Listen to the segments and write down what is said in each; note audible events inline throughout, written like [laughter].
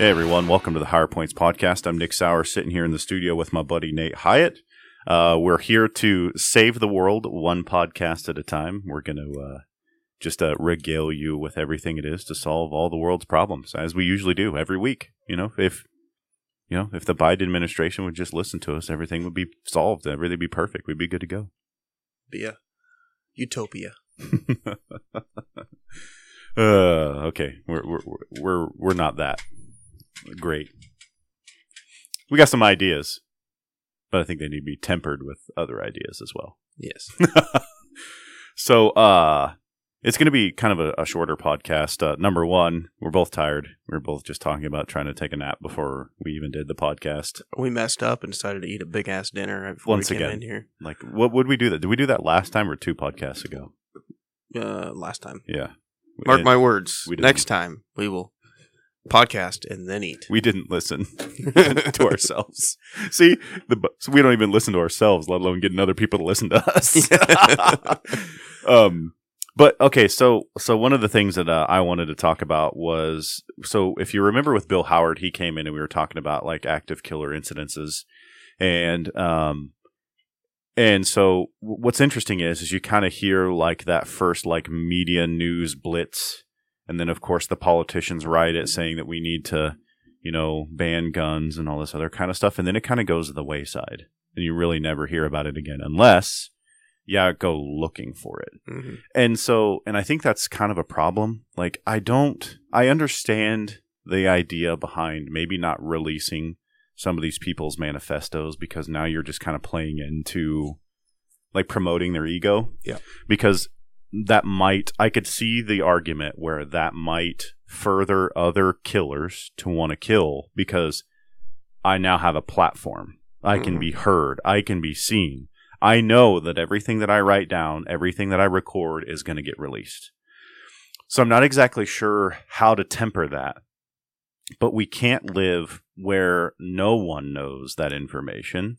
Hey everyone, welcome to the Higher Points podcast. I'm Nick Sauer, sitting here in the studio with my buddy Nate Hyatt. Uh, we're here to save the world one podcast at a time. We're going to uh, just uh, regale you with everything it is to solve all the world's problems, as we usually do every week. You know, if you know if the Biden administration would just listen to us, everything would be solved. Everything would be perfect. We'd be good to go. Be a utopia. [laughs] uh, okay, we're we're we're we're not that great. We got some ideas, but I think they need to be tempered with other ideas as well. Yes. [laughs] So, uh, it's going to be kind of a, a shorter podcast. Uh, number one, we're both tired. We are both just talking about trying to take a nap before we even did the podcast. we messed up and decided to eat a big ass dinner right before Once we came again. in here. Like, what would we do that? Did we do that last time or two podcasts ago? Uh, last time. Yeah. Mark And my words. Next time we will podcast and then eat. We didn't listen [laughs] [laughs] to ourselves. See, the, so we don't even listen to ourselves, let alone getting other people to listen to us. [laughs] um, but okay, so so one of the things that uh, I wanted to talk about was so if you remember with Bill Howard, he came in and we were talking about like active killer incidences, and um, and so what's interesting is is you kind of hear like that first like media news blitz, and then of course the politicians write it saying that we need to, you know, ban guns and all this other kind of stuff, and then it kind of goes to the wayside, and you really never hear about it again unless yeah go looking for it Mhm. and so and i think that's kind of a problem like i don't i understand the idea behind maybe not releasing some of these people's manifestos because now you're just kind of playing into like promoting their ego Yeah. because that might i could see the argument where that might further other killers to want to kill because i now have a platform i can be mm-hmm. heard i can be seen I know that everything that I write down, everything that I record is going to get released. So I'm not exactly sure how to temper that. But we can't live where no one knows that information.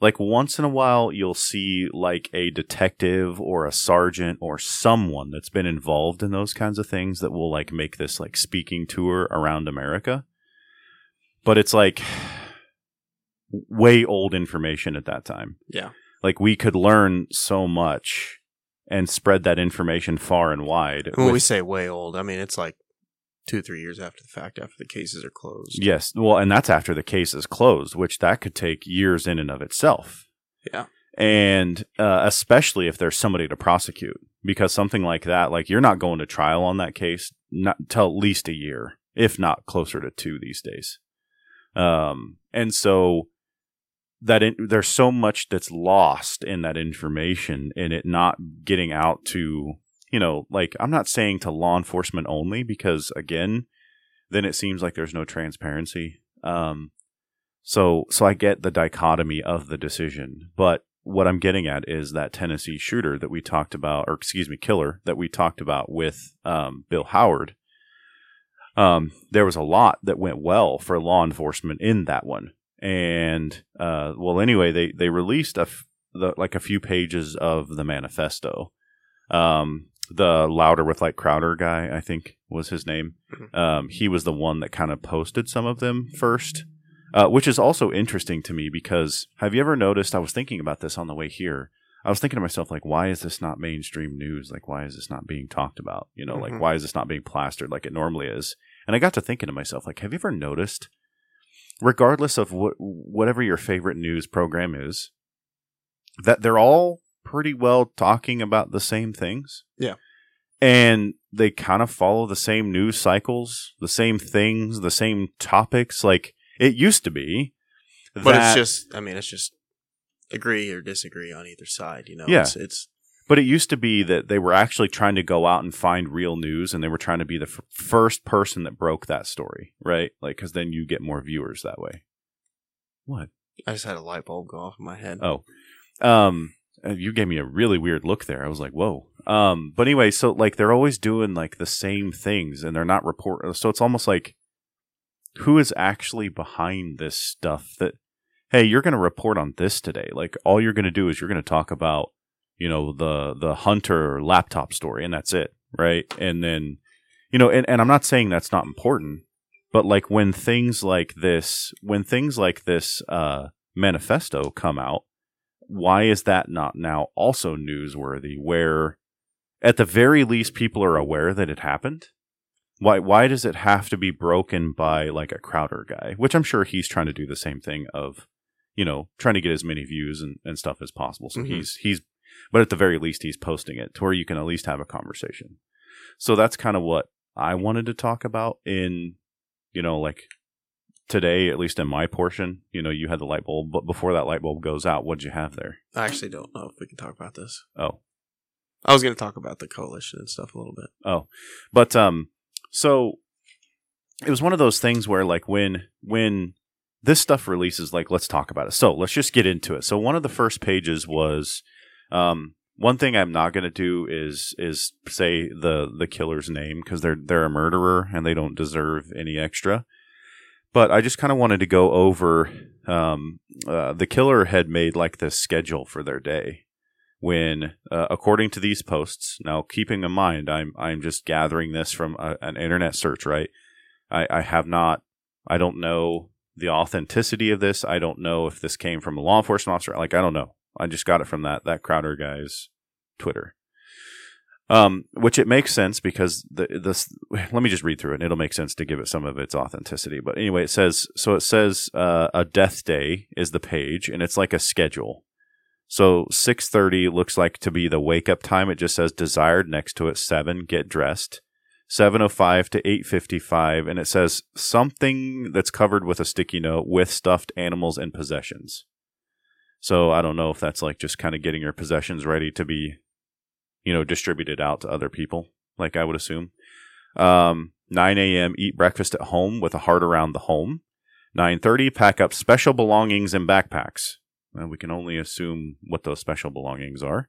Like once in a while, you'll see like a detective or a sergeant or someone that's been involved in those kinds of things that will like make this like speaking tour around America. But it's like way old information at that time Yeah. like we could learn so much and spread that information far and wide. When with- we say way old, I mean it's like two, three years after the fact, after the cases are closed. yes, well, and that's after the case is closed, which that could take years in and of itself. Yeah. And uh, especially if there's somebody to prosecute, because something like that, like you're not going to trial on that case not till at least a year, if not closer to two these days. Um, and so that in, there's so much that's lost in that information and it not getting out to you know like i'm not saying to law enforcement only because again then it seems like there's no transparency. Um so so i get the dichotomy of the decision but what i'm getting at is that tennessee shooter that we talked about or excuse me killer that we talked about with um, bill howard um, there was a lot that went well for law enforcement in that one. And uh, well anyway they they released a f- the, like a few pages of the manifesto. Um, the louder with like crowder guy i think was his name Mhm. um, he was the one that kind of posted some of them first uh, which is also interesting to me because have you ever noticed i was thinking about this on the way here i was thinking to myself like why is this not mainstream news like why is this not being talked about you know like Mhm. why is this not being plastered like it normally is and i got to thinking to myself like have you ever noticed regardless of what whatever your favorite news program is, that they're all pretty well talking about the same things. Yeah. And they kind of follow the same news cycles, the same things, the same topics. Like it used to be. But it's just, I mean, it's just agree or disagree on either side. You know, Yeah. it's, it's But it used to be that they were actually trying to go out and find real news, and they were trying to be the f- first person that broke that story, right? Like, because then you get more viewers that way. What? I just had a light bulb go off in my head. Oh, um, you gave me a really weird look there. I was like, whoa. Um, but anyway, so like they're always doing like the same things, and they're not report. So it's almost like who is actually behind this stuff? That hey, you're going to report on this today. Like all you're going to do is you're going to talk about you know the the hunter laptop story, and that's it, right? And then you know, and, and I'm not saying that's not important, but like when things like this, when things like this uh, manifesto come out, why is that not now also newsworthy? Where at the very least people are aware that it happened. Why why does it have to be broken by like a Crowder guy? Which I'm sure he's trying to do the same thing of, you know, trying to get as many views and, and stuff as possible. So Mhm. he's he's but at the very least he's posting it to where you can at least have a conversation. So that's kind of what I wanted to talk about in, you know, like today, at least in my portion, you know, you had the light bulb, but before that light bulb goes out, what'd you have there? I actually don't know if we can talk about this. Oh, I was going to talk about the coalition and stuff a little bit. Oh, but um, so it was one of those things where like when when this stuff releases, like let's talk about it. So let's just get into it. So one of the first pages was um. One thing I'm not going to do is is say the the killer's name because they're they're a murderer and they don't deserve any extra. But I just kind of wanted to go over um, uh, the killer had made like this schedule for their day. When uh, according to these posts now keeping in mind i'm i'm just gathering this from a, an internet search right? I, I have not i don't know the authenticity of this. I don't know if this came from a law enforcement officer. Like i don't know. I just got it from that that crowder guy's twitter um, which it makes sense because the this [sighs] let me just read through it. And it'll make sense to give it some of its authenticity. But anyway, it says so. It says uh, a death day is the page, and it's like a schedule. So 6:30 looks like to be the wake up time. It just says desired next to it 7 get dressed. 7:05 to 8:55 and it says something that's covered with a sticky note with stuffed animals and possessions. So I don't know if that's like just kind of getting your possessions ready to be you know distributed out to other people like I would assume. Um 9 a.m. eat breakfast at home with a heart around the home. 9:30 pack up special belongings and backpacks. And we can only assume what those special belongings are.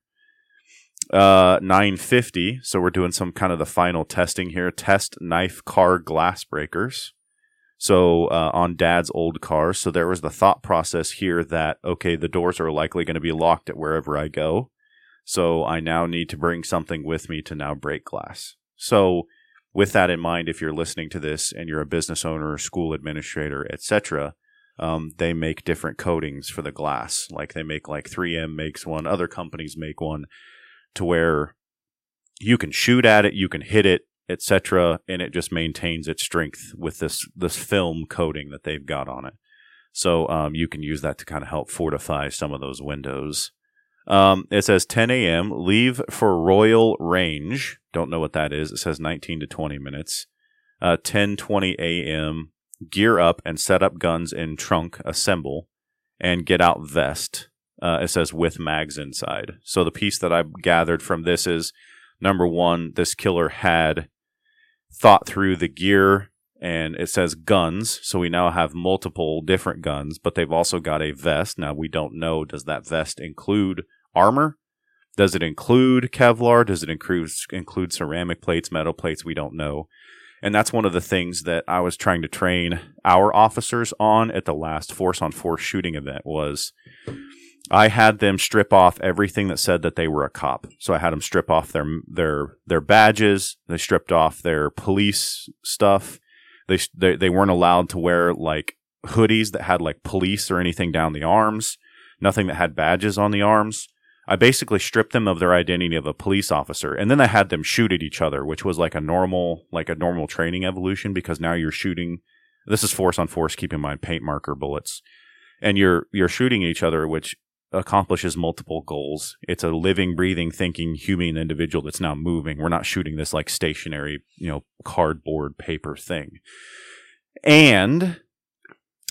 Uh, 950. So we're doing some kind of the final testing here. Test knife car glass breakers. So uh, on dad's old car. So there was the thought process here that, okay, the doors are likely going to be locked at wherever I go. So I now need to bring something with me to now break glass. So with that in mind, if you're listening to this and you're a business owner, school administrator, etc., um, they make different coatings for the glass. Like they make like 3M makes one, other companies make one to where you can shoot at it, you can hit it, etc., and it just maintains its strength with this this film coating that they've got on it. So um, you can use that to kind of help fortify some of those windows. Um, it says 10 a.m. Leave for Royal Range. Don't know what that is. It says 19 to 20 minutes. Uh, 10:20 a.m gear up and set up guns in trunk, assemble, and get out vest. Uh, it says with mags inside. So the piece that I gathered from this is number one, this killer had thought through the gear and it says guns. So we now have multiple different guns, but they've also got a vest. Now we don't know, does that vest include armor? Does it include Kevlar? Does it include, include ceramic plates, metal plates? We don't know. And that's one of the things that I was trying to train our officers on at the last force on force shooting event was I had them strip off everything that said that they were a cop. So I had them strip off their their their badges, they stripped off their police stuff. They they, they weren't allowed to wear like hoodies that had like police or anything down the arms, nothing that had badges on the arms. I basically stripped them of their identity of a police officer, and then I had them shoot at each other, which was like a normal, like a normal training evolution because now you're shooting. This is force on force. Keep in mind paint marker bullets, and you're you're shooting each other, which accomplishes multiple goals. It's a living, breathing, thinking human individual that's now moving. We're not shooting this like stationary, you know, cardboard paper thing. And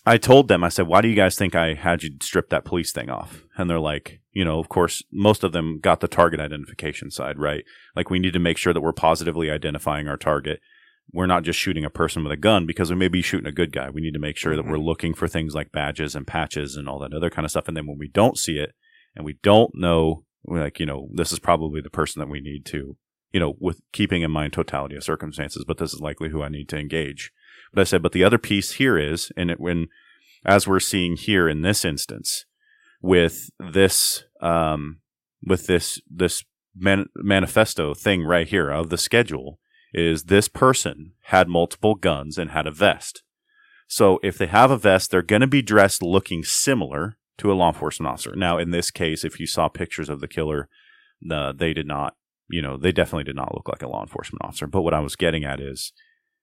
I told them, I said, why do you guys think I had you strip that police thing off? And they're like, you know, of course, most of them got the target identification side, right? Like we need to make sure that we're positively identifying our target. We're not just shooting a person with a gun because we may be shooting a good guy. We need to make sure that we're mm-hmm. looking for things like badges and patches and all that other kind of stuff. And then when we don't see it and we don't know, like, you know, this is probably the person that we need to, you know, with keeping in mind totality of circumstances, but this is likely who I need to engage. I said, but the other piece here is, and it, when, as we're seeing here in this instance, with this, um, with this, this man, manifesto thing right here of the schedule, is this person had multiple guns and had a vest. So if they have a vest, they're going to be dressed looking similar to a law enforcement officer. Now, in this case, if you saw pictures of the killer, uh, they did not, you know, they definitely did not look like a law enforcement officer. But what I was getting at is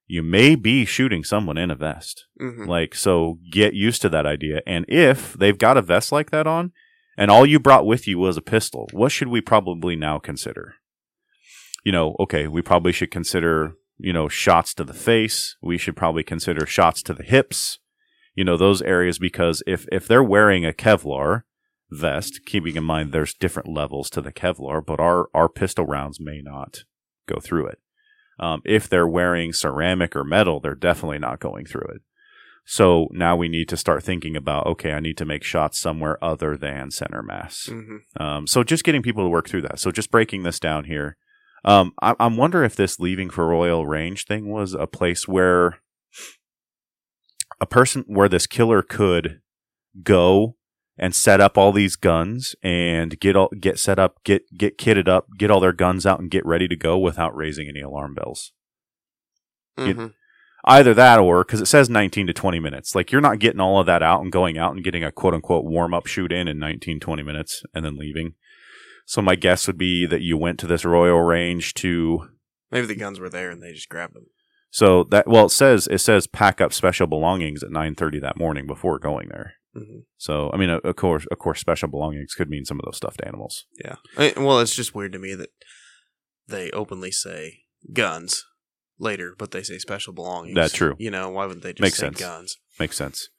you may be shooting someone in a vest. Mhm. Like, so get used to that idea. And if they've got a vest like that on and all you brought with you was a pistol, what should we probably now consider? You know, okay, we probably should consider, you know, shots to the face. We should probably consider shots to the hips, you know, those areas because if, if they're wearing a Kevlar vest, keeping in mind there's different levels to the Kevlar, but our, our pistol rounds may not go through it. Um, if they're wearing ceramic or metal, they're definitely not going through it. So now we need to start thinking about okay, I need to make shots somewhere other than center mass. Mhm. Um, so just getting people to work through that. So just breaking this down here. Um, I, I'm wonder if this leaving for Royal Range thing was a place where a person where this killer could go and set up all these guns and get all get set up, get get kitted up, get all their guns out and get ready to go without raising any alarm bells. Mhm. Either that or because it says 19 to 20 minutes. Like you're not getting all of that out and going out and getting a quote unquote warm up shoot in in 19, 20 minutes and then leaving. So my guess would be that you went to this Royal Range to Maybe the guns were there and they just grabbed them. So that well it says it says pack up special belongings at 9:30 that morning before going there. hmm So I mean of course of course special belongings could mean some of those stuffed animals. Yeah. I- well, it's just weird to me that they openly say guns later, but they say special belongings. That's true. You know, why wouldn't they just Makes say sense. guns? Makes sense.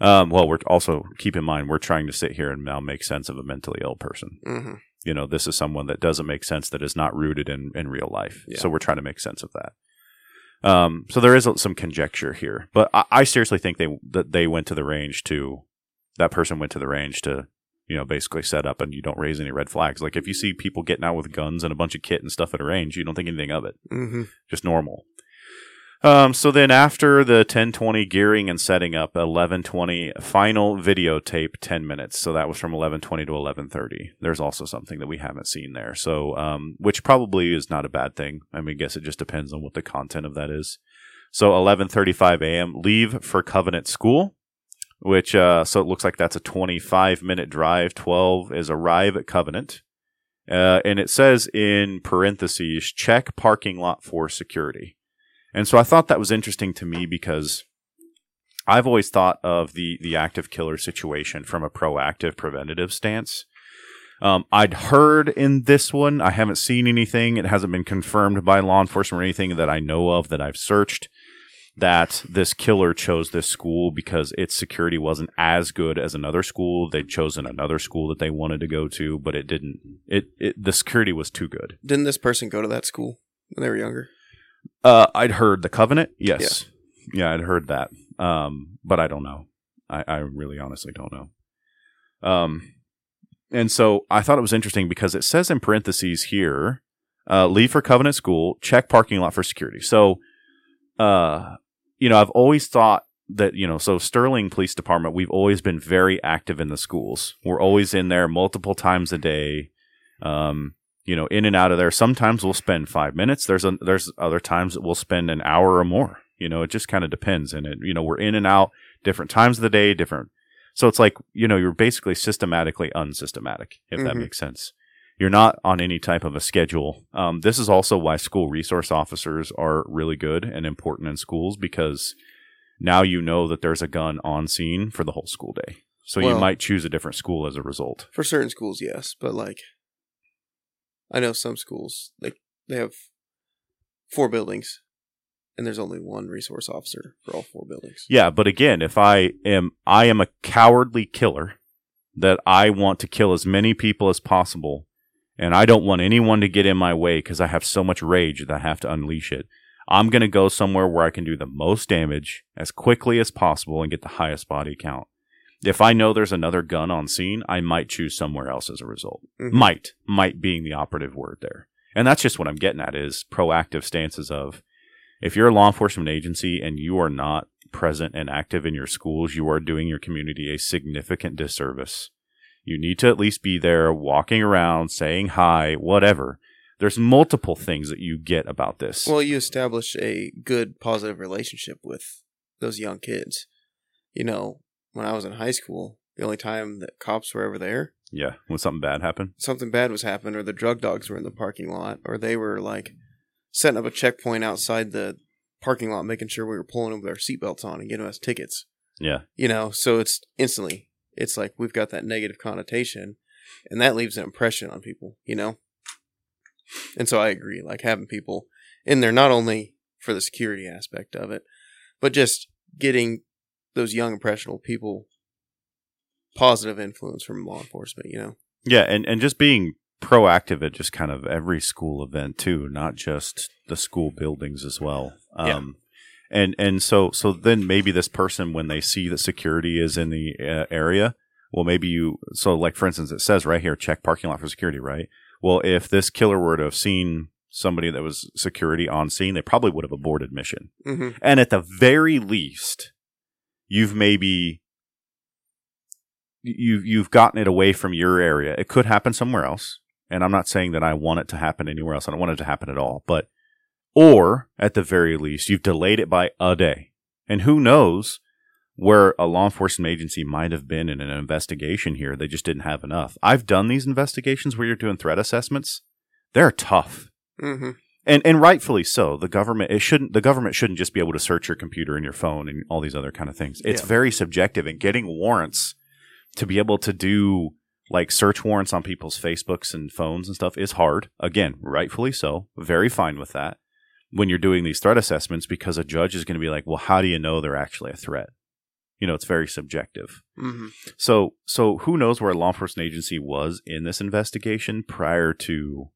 Um, well, we're also keep in mind we're trying to sit here and now make sense of a mentally ill person. hmm you know, this is someone that doesn't make sense that is not rooted in, in real life. Yeah. So we're trying to make sense of that. Um, so there is some conjecture here, but I, I seriously think they that they went to the range to that person went to the range to you know basically set up and you don't raise any red flags. Like if you see people getting out with guns and a bunch of kit and stuff at a range, you don't think anything of it. Mm-hmm. Just normal. Um, so then after the 1020 gearing and setting up, 1120 final videotape 10 minutes. So that was from 1120 to 1130. There's also something that we haven't seen there. So, um, which probably is not a bad thing. I mean, I guess it just depends on what the content of that is. So 11:35 a.m. leave for Covenant School, which uh, so it looks like that's a 25 minute drive. 12 is arrive at Covenant, uh, and it says in parentheses check parking lot for security. And so I thought that was interesting to me because I've always thought of the the active killer situation from a proactive preventative stance. Um, I'd heard in this one, I haven't seen anything. It hasn't been confirmed by law enforcement or anything that I know of that I've searched that this killer chose this school because its security wasn't as good as another school. They'd chosen another school that they wanted to go to, but it didn't. It, it the security was too good. Didn't this person go to that school when they were younger? Uh, I'd heard the Covenant. Yes, yeah, I'd heard that. Um, but I don't know. I, I really honestly don't know. Um, and so I thought it was interesting because it says in parentheses here, uh, leave for Covenant School, check parking lot for security. So, uh, you know, I've always thought that, you know, so Sterling Police Department, we've always been very active in the schools. We're always in there multiple times a day. Um, you know, in and out of there. Sometimes we'll spend five minutes. There's a, there's other times that we'll spend an hour or more. You know, it just kind of depends. And it, you know, we're in and out different times of the day, different. So it's like, you know, you're basically systematically unsystematic, if that Mhm. makes sense. You're not on any type of a schedule. Um, this is also why school resource officers are really good and important in schools because now you know that there's a gun on scene for the whole school day. So you might choose a different school as a result. For certain schools, yes, but like, I know some schools like they have four buildings, and there's only one resource officer for all four buildings. Yeah, but again, if I am I am a cowardly killer that I want to kill as many people as possible and I don't want anyone to get in my way cuz I have so much rage that I have to unleash it. I'm going to go somewhere where I can do the most damage as quickly as possible and get the highest body count. If I know there's another gun on scene, I might choose somewhere else as a result. Mhm. Might, might being the operative word there. And that's just what I'm getting at is proactive stances of if you're a law enforcement agency and you are not present and active in your schools, you are doing your community a significant disservice. You need to at least be there walking around, saying hi, whatever. there's multiple things that you get about this. Well, you establish a good, positive relationship with those young kids. You know, when I was in high school, the only time that cops were ever there, yeah, when something bad happened. something bad was happening, or the drug dogs were in the parking lot, or they were like setting up a checkpoint outside the parking lot, making sure we were pulling them with our seatbelts on and getting us tickets. Yeah. You know, so it's instantly, it's like we've got that negative connotation, and that leaves an impression on people, you know? And so I agree, like having people in there, not only for the security aspect of it, but just getting those young, impressionable people positive influence from law enforcement, you know? Yeah, and, and just being proactive at just kind of every school event too, not just the school buildings as well. Yeah. Um, and and so so then maybe this person when they see that security is in the uh, area, well maybe you so like for instance it says right here check parking lot for security, right? Well, if this killer were to have seen somebody that was security on scene, they probably would have aborted mission. Mm-hmm. And at the very least, you've maybe you've you've gotten it away from your area. It could happen somewhere else. And I'm not saying that I want it to happen anywhere else. I don't want it to happen at all. But or at the very least, you've delayed it by a day. And who knows where a law enforcement agency might have been in an investigation here. They just didn't have enough. I've done these investigations where you're doing threat assessments. They're tough Mm-hmm. And and rightfully so. The government it shouldn't the government shouldn't just be able to search your computer and your phone and all these other kind of things. It's Yeah. very subjective, and getting warrants to be able to do like search warrants on people's Facebooks and phones and stuff is hard. Again, rightfully so. Very fine with that. When you're doing these threat assessments, because a judge is going to be like, well, how do you know they're actually a threat? You know, it's very subjective. Mm-hmm. So, so who knows where a law enforcement agency was in this investigation prior to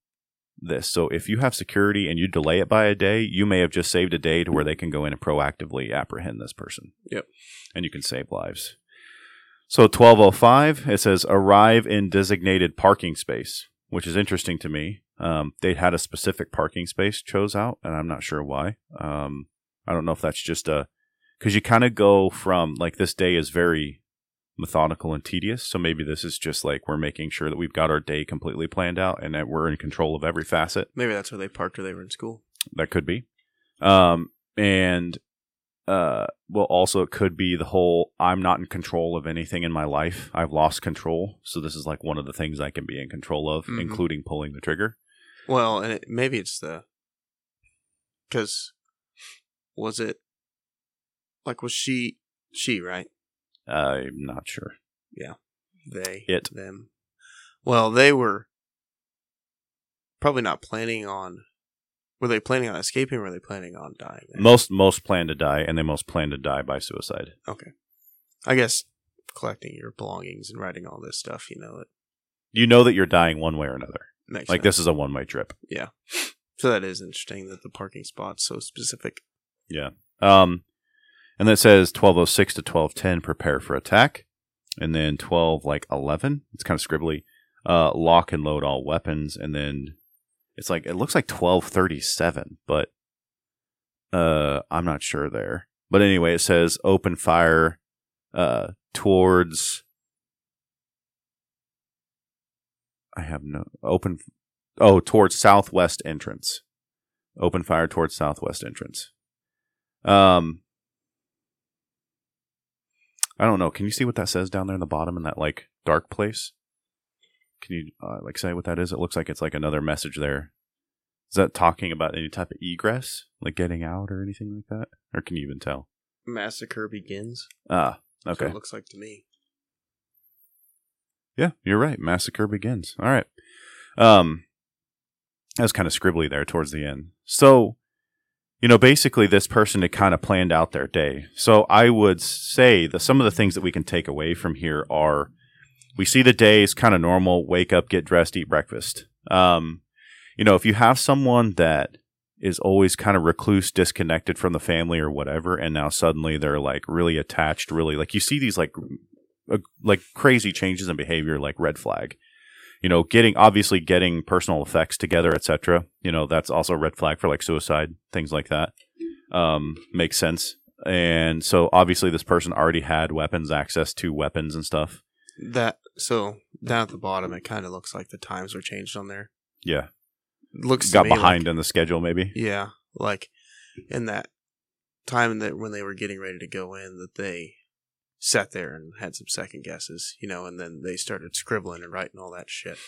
this? So, if you have security and you delay it by a day, you may have just saved a day to where they can go in and proactively apprehend this person. Yep. And you can save lives. So, 1205, it says arrive in designated parking space, which is interesting to me. Um, they had a specific parking space chose out, and I'm not sure why. Um, I don't know if that's just a because you kind of go from like this day is very methodical and tedious. So maybe this is just like we're making sure that we've got our day completely planned out and that we're in control of every facet. Maybe that's where they parked or they were in school. That could be. Um, and uh, well, also it could be the whole I'm not in control of anything in my life. I've lost control. So this is like one of the things I can be in control of, Mhm. including pulling the trigger. Well, and it, maybe it's the because was it like was she she right I'm not sure. Yeah. They It. them well they were probably not planning on were they planning on escaping or were they planning on dying there? Most most plan to die, and they most plan to die by suicide. okay i guess collecting your belongings and writing all this stuff you know it You know that you're dying one way or another. makes Like sense. this is a one way trip. Yeah, so that is interesting that the parking spot's so specific Yeah. Um, and then it says 1206 to 1210, prepare for attack. And then 12, like 11, it's kind of scribbly, uh, lock and load all weapons. And then it's like, it looks like 1237, but, uh, I'm not sure there. But anyway, it says open fire, uh, towards, I have no, open, oh, towards southwest entrance. Open fire towards southwest entrance. Um, I don't know. Can you see what that says down there in the bottom in that like dark place? Can you uh, like say what that is? It looks like it's like another message there. Is that talking about any type of egress, like getting out or anything like that, or can you even tell? massacre begins Ah, That's what okay. it looks like to me Yeah, you're right. Massacre begins. All right. Um, that was kind of scribbly there towards the end. So, you know, basically, this person had kind of planned out their day. So, I would say that some of the things that we can take away from here are we see the day is kind of normal wake up, get dressed, eat breakfast. Um, you know, if you have someone that is always kind of recluse, disconnected from the family or whatever, and now suddenly they're like really attached, really like you see these like uh, like crazy changes in behavior like red flag you know getting obviously getting personal effects together etc you know that's also a red flag for like suicide things like that um makes sense. And so obviously this person already had weapons access to weapons and stuff. That so down at the bottom it kind of looks like the times were changed on there. Yeah. Looks got me like- behind in the schedule, maybe. Yeah, like in that time that when they were getting ready to go in, that they sat there and had some second guesses, you know, and then they started scribbling and writing all that shit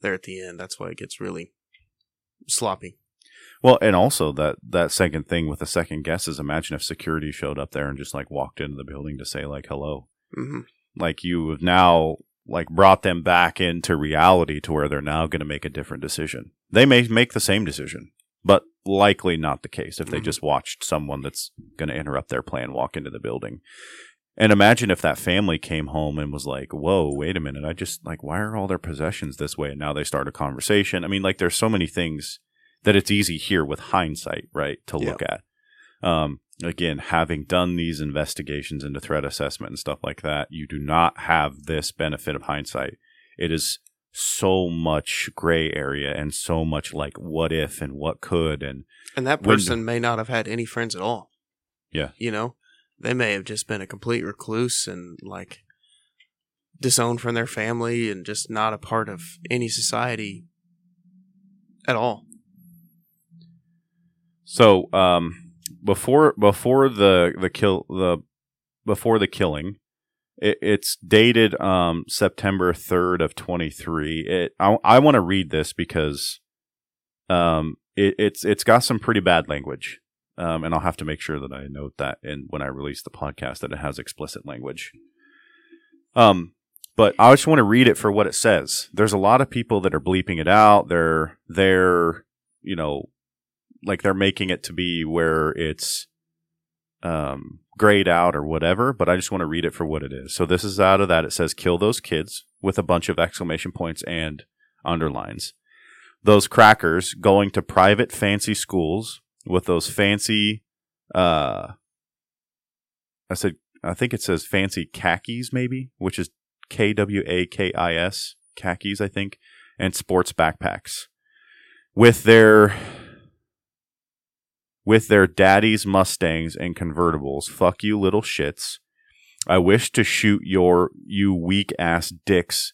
there at the end. That's why it gets really sloppy. Well, and also that that second thing with the second guess is imagine if security showed up there and just like walked into the building to say like hello. hmm Like you have now like brought them back into reality to where they're now going to make a different decision. They may make the same decision, but likely not the case if they Mhm. just watched someone that's going to interrupt their plan walk into the building. And imagine if that family came home and was like, "Whoa, wait a minute! I just like why are all their possessions this way?" And now they start a conversation. I mean, like there's so many things that it's easy here with hindsight, right, to Yeah. look at. Um, again, having done these investigations into threat assessment and stuff like that, you do not have this benefit of hindsight. It is so much gray area and so much like what if and what could and And that When- person may not have had any friends at all. Yeah. You know, they may have just been a complete recluse and like disowned from their family and just not a part of any society at all. So um, before before the the kill the before the killing, it, it's dated um, September third of twenty three. It I, I want to read this because um, it, it's it's got some pretty bad language, um, and I'll have to make sure that I note that in when I release the podcast that it has explicit language. Um, but I just want to read it for what it says. There's a lot of people that are bleeping it out. They're they're you know like they're making it to be where it's um, grayed out or whatever, but I just want to read it for what it is. So this is out of that. It says kill those kids with a bunch of exclamation points and underlines. Those crackers going to private fancy schools with those fancy uh I said I think it says fancy khakis maybe, which is K W A K I S khakis I think, and sports backpacks. With their with their daddy's Mustangs and convertibles. Fuck you, little shits. I wish to shoot your, you weak ass dicks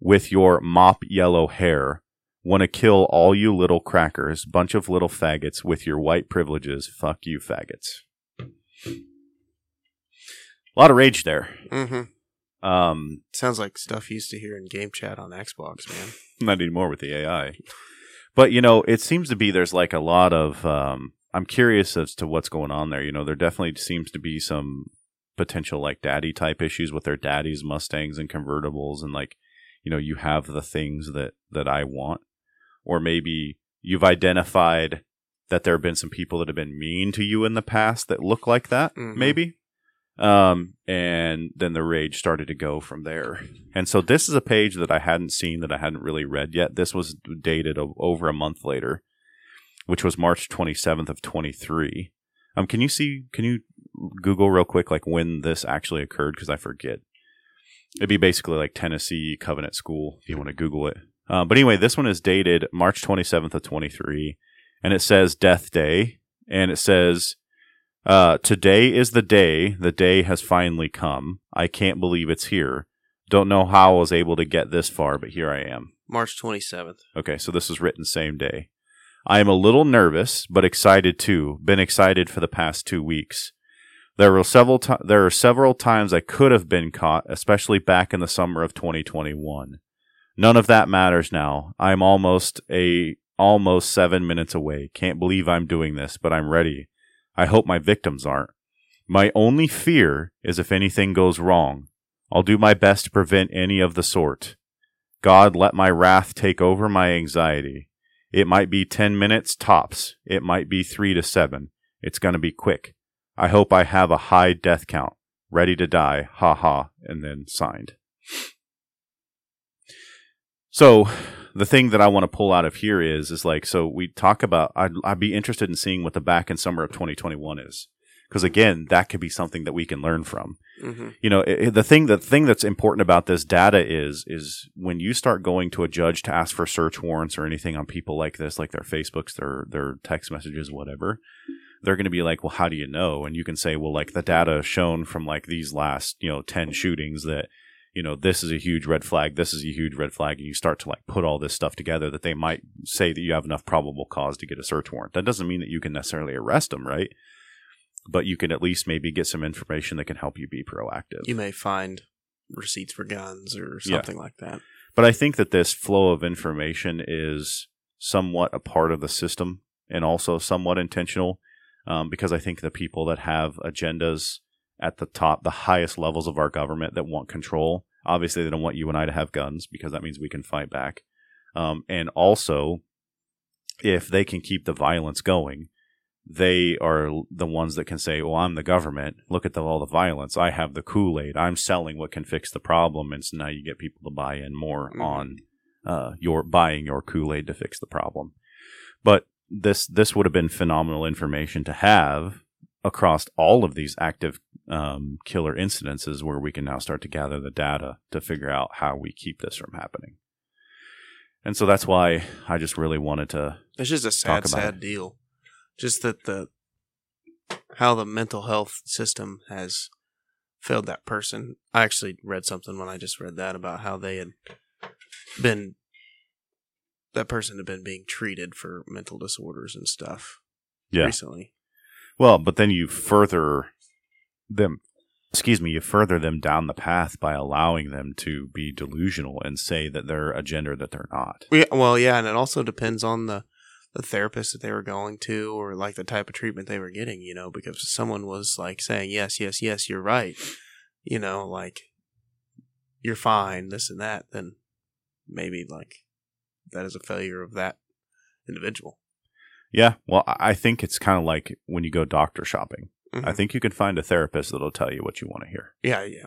with your mop yellow hair. Want to kill all you little crackers, bunch of little faggots with your white privileges. Fuck you, faggots. A lot of rage there. Mm-hmm. Um, Sounds like stuff you used to hear in game chat on Xbox, man. [laughs] not anymore with the AI. But you know, it seems to be there's like a lot of um I'm curious as to what's going on there. You know, there definitely seems to be some potential like daddy type issues with their daddies Mustangs and convertibles and like you know, you have the things that that I want or maybe you've identified that there have been some people that have been mean to you in the past that look like that Mhm. maybe? Um and then the rage started to go from there. And so this is a page that i hadn't seen that i hadn't really read yet. This was dated o- over a month later which was march 27th of 23 um can you see can you google real quick like when this actually occurred? Because i forget. It'd be basically like tennessee covenant school if you want to google it uh, but anyway this one is dated march 27th of 23 and it says death day and it says uh, today is the day. The day has finally come. I can't believe it's here. Don't know how I was able to get this far, but here I am. March 27th. Okay, so this was written same day. I am a little nervous, but excited too. Been excited for the past two weeks. There were several there are several times I could have been caught, especially back in the summer of 2021. None of that matters now. I'm almost a almost 7 minutes away. Can't believe I'm doing this, but I'm ready. I hope my victims aren't. My only fear is if anything goes wrong. I'll do my best to prevent any of the sort. God, let my wrath take over my anxiety. It might be 10 minutes tops. It might be 3 to 7. It's going to be quick. I hope I have a high death count. Ready to die. Ha ha. And then signed. So, the thing that I want to pull out of here is, is like, so we talk about, I'd, I'd be interested in seeing what the back and summer of 2021 is. Because again, that could be something that we can learn from Mm-hmm. you know it, the thing the thing that's important about this data is is when you start going to a judge to ask for search warrants or anything on people like this like their facebooks their their text messages whatever they're going to be like well how do you know and you can say well like the data shown from like these last you know 10 shootings that you know, this is a huge red flag, this is a huge red flag, and you start to like put all this stuff together that they might say that you have enough probable cause to get a search warrant. That doesn't mean that you can necessarily arrest them, right? But you can at least maybe get some information that can help you be proactive. You may find receipts for guns or Yeah. something like that. But I think that this flow of information is somewhat a part of the system and also somewhat intentional um, because I think the people that have agendas at the top, the highest levels of our government that want control, obviously they don't want you and I to have guns because that means we can fight back. Um, and also, if they can keep the violence going, they are the ones that can say, "Well, I'm the government. Look at the, all the violence. I have the Kool Aid. I'm selling what can fix the problem." And so now you get people to buy in more Mhm. on uh, your buying your Kool Aid to fix the problem. But this this would have been phenomenal information to have across all of these active um, killer incidences, where we can now start to gather the data to figure out how we keep this from happening. And so that's why I just really wanted to It's just a sad, sad deal. Just that the how the mental health system has failed that person. I actually read something when I just read that about how they had been that person had been being treated for mental disorders and stuff yeah recently. Well, but then you further them, excuse me, you further them down the path by allowing them to be delusional and say that they're a gender that they're not. Yeah, well, yeah, and it also depends on the the therapist that they were going to or like the type of treatment they were getting, you know, because someone was like saying, "Yes, yes, yes, you're right." You know, like you're fine, this and that, then maybe like that is a failure of that individual. Yeah, well, I I think it's kind of like when you go doctor shopping. I Mhm. think you can find a therapist that'll tell you what you want to hear. Yeah, yeah.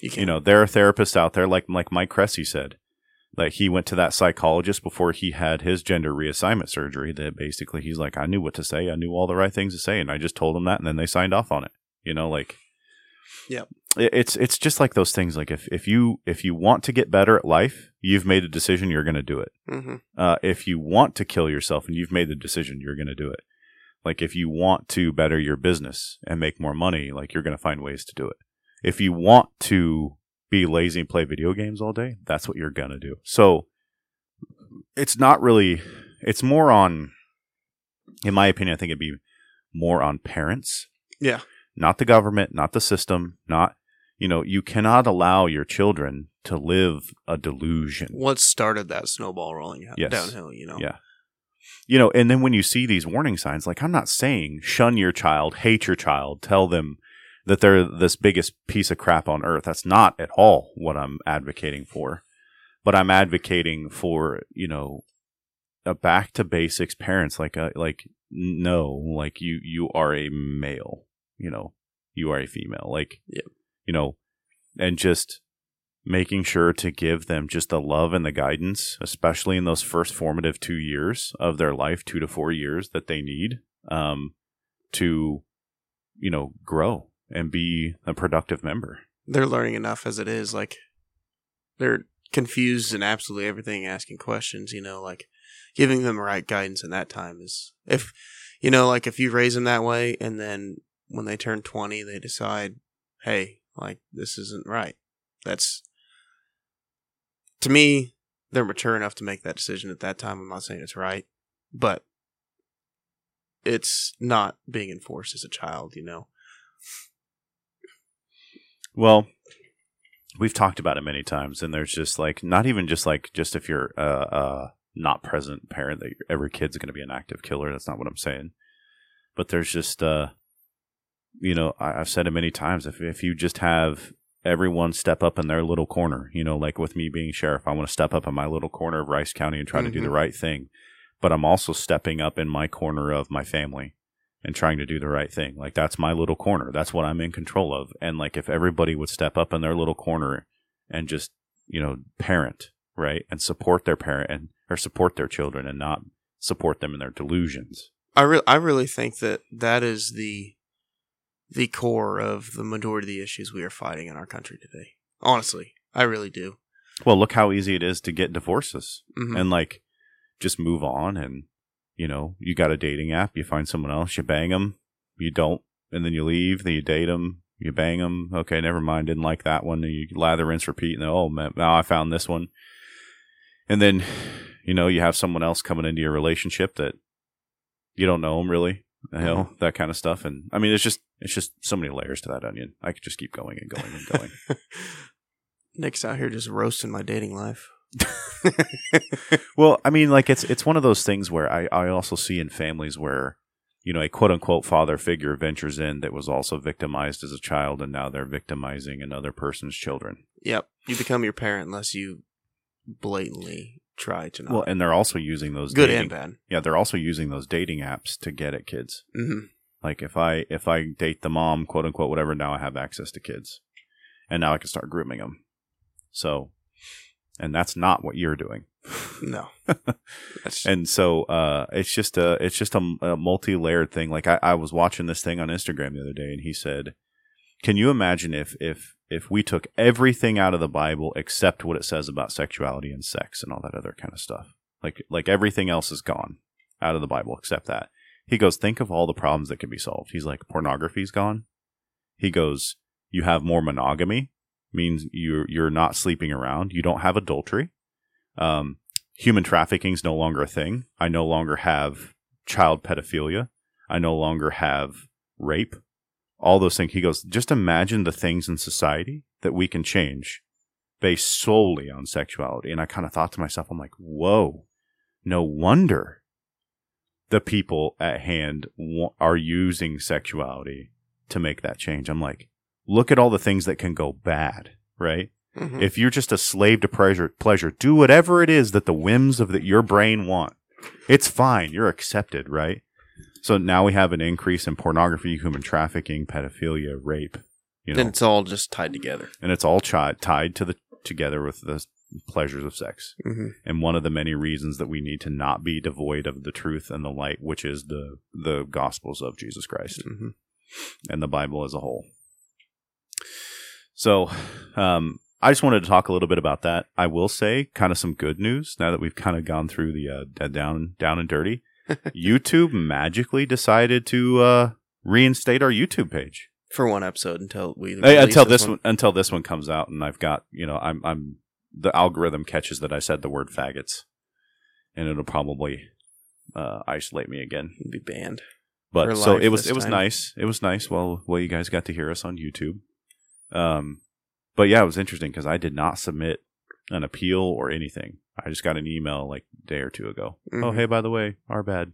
You can You know, there are therapists out there, like like Mike Cressy said, that he went to that psychologist before he had his gender reassignment surgery. That basically he's like, I knew what to say, I knew all the right things to say, and I just told them that, and then they signed off on it. You know, like, Yep. It- it's it's just like those things. Like if if you if you want to get better at life, you've made a decision, you're going to do it. hmm Uh, if you want to kill yourself and you've made the decision, you're going to do it. Like if you want to better your business and make more money, like you're going to find ways to do it. If you want to be lazy and play video games all day, that's what you're going to do. So it's not really, it's more on, in my opinion, I think it'd be more on parents. Yeah. Not the government, not the system, not, you know, you cannot allow your children to live a delusion. What started that snowball rolling out Yes. downhill, you know? Yeah. You know, and then when you see these warning signs, like I'm not saying shun your child, hate your child, tell them that they're this biggest piece of crap on earth. That's not at all what I'm advocating for. But I'm advocating for, you know, a back to basics parents like a, like no, like you you are a male, you know, you are a female. Like Yep. You know, and just making sure to give them just the love and the guidance, especially in those first formative two years of their life, two to four years that they need um, to, you know, grow and be a productive member. They're learning enough as it is. Like they're confused in absolutely everything, asking questions, you know, like giving them the right guidance in that time is if you know, like if you raise them that way and then when they turn twenty they decide, Hey, like this isn't right. That's to me, they're mature enough to make that decision at that time. I'm not saying it's right, but it's not being enforced as a child, you know. Well, we've talked about it many times, and there's just like not even just like just if you're a, not present parent that every kid's going to be an active killer. That's not what I'm saying. But there's just uh, you know, I, I've said it many times. If if you just have everyone step up in their little corner, you know, like with me being sheriff, I want to step up in my little corner of Rice County and try to do the Mhm. right thing. But I'm also stepping up in my corner of my family and trying to do the right thing. Like that's my little corner. That's what I'm in control of. And like if everybody would step up in their little corner and just, you know, parent, right? And support their parent and or support their children and not support them in their delusions. I re- I really think that that is the the core of the majority of the issues we are fighting in our country today. Honestly, I really do. Well, look how easy it is to get divorces Mhm. and like just move on and you know, you got a dating app, you find someone else, you bang them, you don't, and then you leave, then you date them, You bang them. Okay, never mind. Didn't like that one. You lather, rinse, repeat, and then, oh man, now I found this one. And then, [sighs] you know, you have someone else coming into your relationship that you don't know them really. You know, uh-huh. that kind of stuff. And I mean, it's just it's just so many layers to that onion. I could just keep going and going and going. [laughs] Nick's out here just roasting my dating life. [laughs] well, I mean, like it's it's one of those things where I I also see in families where you know a quote unquote father figure ventures in that was also victimized as a child, and now they're victimizing another person's children. Yep. You become your parent unless you blatantly try to not. Well, and they're also using those good dating, and bad. Yeah, they're also using those dating apps to get at kids. hmm Like if I if I date the mom, quote unquote, whatever, now I have access to kids, and now I can start grooming them. So, and that's not what you're doing. No. [laughs] And so uh, it's just a it's just a, a multi layered thing. Like I, I was watching this thing on Instagram the other day, and he said, "Can you imagine if if if we took everything out of the Bible except what it says about sexuality and sex and all that other kind of stuff? Like like everything else is gone out of the Bible except that." He goes, "Think of all the problems that can be solved." He's like, "Pornography's gone." He goes, "You have more monogamy." Means you're you're not sleeping around. You don't have adultery. Um, human trafficking is no longer a thing. I no longer have child pedophilia. I no longer have rape. All those things. He goes, just imagine the things in society that we can change based solely on sexuality. And I kind of thought to myself, I'm like, whoa, no wonder the people at hand are using sexuality to make that change. I'm like, look at all the things that can go bad, right? Mhm. If you're just a slave to pleasure, pleasure, do whatever it is that the whims of the, your brain want. It's fine. You're accepted, right? So now we have an increase in pornography, human trafficking, pedophilia, rape. You know, and it's all just tied together. and it's all chi- tied to the together with the pleasures of sex. hmm And one of the many reasons that we need to not be devoid of the truth and the light, which is the the gospels of Jesus Christ hmm and the Bible as a whole. So, um, I just wanted to talk a little bit about that. I will say, kind of some good news now that we've kind of gone through the uh, dead down down and dirty. YouTube magically decided to uh, reinstate our YouTube page For one episode until we release until this one. until this one comes out, and I've got you know I'm I'm the algorithm catches that I said the word faggots, and it'll probably uh, isolate me again. Be banned. But so it was it was time. nice. It was nice. Well, well, you guys got to hear us on YouTube. Um, but yeah, it was interesting because I did not submit an appeal or anything. I just got an email like a day or two ago. Oh, Mhm. hey, by the way, our bad.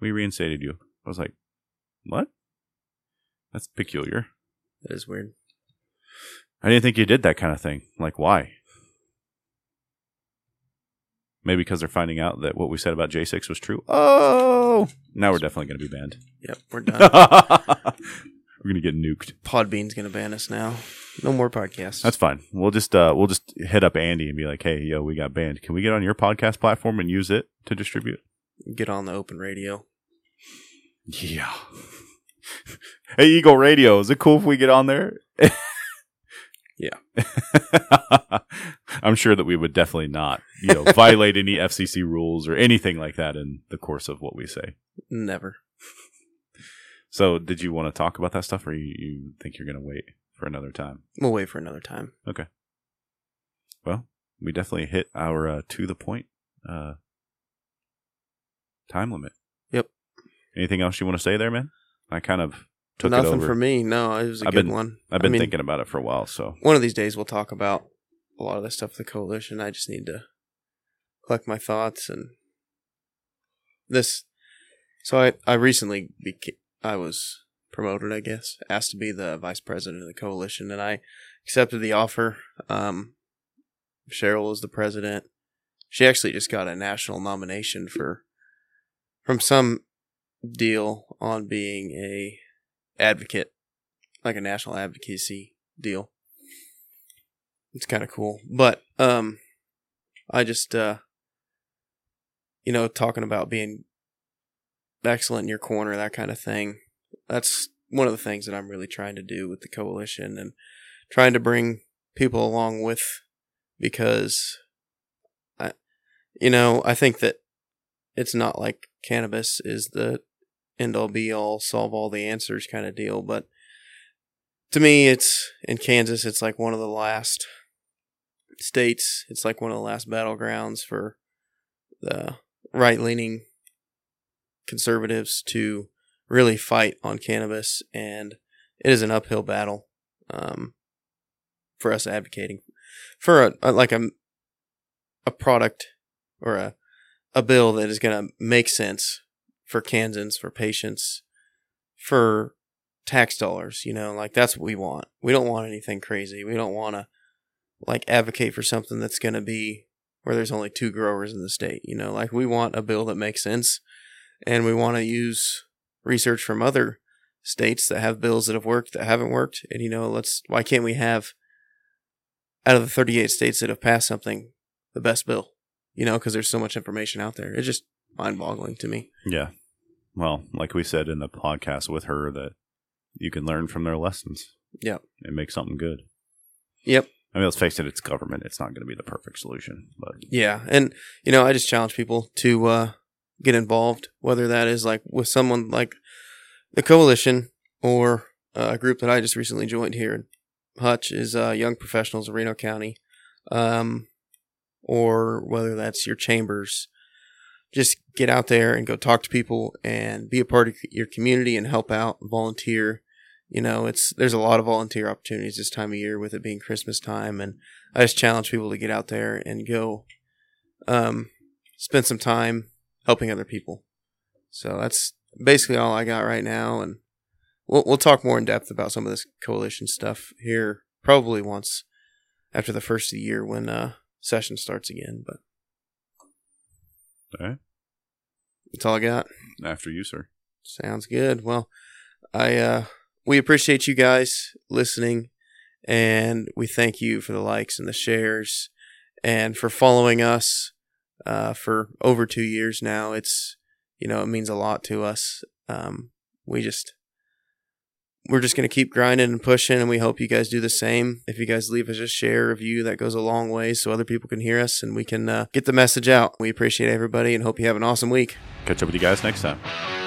We reinstated you. I was like, what? That's peculiar. That is weird. I didn't think you did that kind of thing. Like, why? Maybe because they're finding out that what we said about J6 was true. Oh, now we're definitely going to be banned. Yep, we're done. [laughs] we're going to get nuked. Podbean's gonna ban us now. No more podcasts. That's fine. We'll just uh, we'll just hit up Andy and be like, "Hey, yo, we got banned. Can we get on your podcast platform and use it to distribute?" get on the open radio. Yeah. [laughs] hey, Eagle Radio, is it cool if we get on there? [laughs] Yeah. I'm sure that we would definitely not, you know, violate any FCC rules or anything like that in the course of what we say. Never. So, did you want to talk about that stuff, or you, you think you're going to wait for another time? We'll wait for another time. Okay. Well, we definitely hit our uh, to the point uh, time limit. Yep. Anything else you want to say there, man? I kind of took Nothing it over. for me. No, it was a I've good been- one. I've been I mean, thinking about it for a while, so One of these days we'll talk about a lot of this stuff with the coalition. I just need to collect my thoughts and this. So I I recently beca- I was promoted, I guess, asked to be the vice president of the coalition, and I accepted the offer. Um, Cheryl is the president. She actually just got a national nomination for from some deal on being a advocate, like a national advocacy deal. It's kind of cool, but um, I just uh, you know, talking about being excellent in your corner, that kind of thing. That's one of the things that I'm really trying to do with the coalition and trying to bring people along with because I you know, I think that it's not like cannabis is the end all be all solve all the answers kind of deal, but to me, it's in Kansas. It's like one of the last states. It's like one of the last battlegrounds for the right leaning conservatives to really fight on cannabis, and it is an uphill battle um, for us advocating for a, a like a a product or a a bill that is going to make sense for Kansans, for patients, for tax dollars. You know, like that's what we want. We don't want anything crazy. We don't want to like advocate for something that's going to be where there's only two growers in the state. You know, like we want a bill that makes sense, and we want to use research from other states that have bills that have worked that haven't worked. And you know, let's why can't we have out of the 38 states that have passed something the best bill? You know, because there's so much information out there. It's just mind-boggling to me. Yeah. Well, like we said in the podcast with her, that you can learn from their lessons. Yep. And make something good. Yep. I mean, let's face it, it's government. It's not going to be the perfect solution, but Yeah, and you know, I just challenge people to uh, get involved, whether that is like with someone like the coalition or uh, a group that I just recently joined here Hutch is uh, Young Professionals of Reno County, um, or whether that's your chambers. Just get out there and go talk to people and be a part of your community and help out, volunteer. You know, it's there's a lot of volunteer opportunities this time of year with it being Christmas time, and I just challenge people to get out there and go um, spend some time helping other people. So that's basically all I got right now, and we'll we'll talk more in depth about some of this coalition stuff here probably once after the first of the year when uh, session starts again. But all right. that's all I got. After you, sir. Sounds good. Well, I uh, we appreciate you guys listening, and we thank you for the likes and the shares, and for following us uh, for over two years now. It's you know it means a lot to us. Um, we just we're just gonna keep grinding and pushing, and we hope you guys do the same. If you guys leave us a share review, that goes a long way, so other people can hear us and we can uh, get the message out. We appreciate everybody, and hope you have an awesome week. Catch up with you guys next time.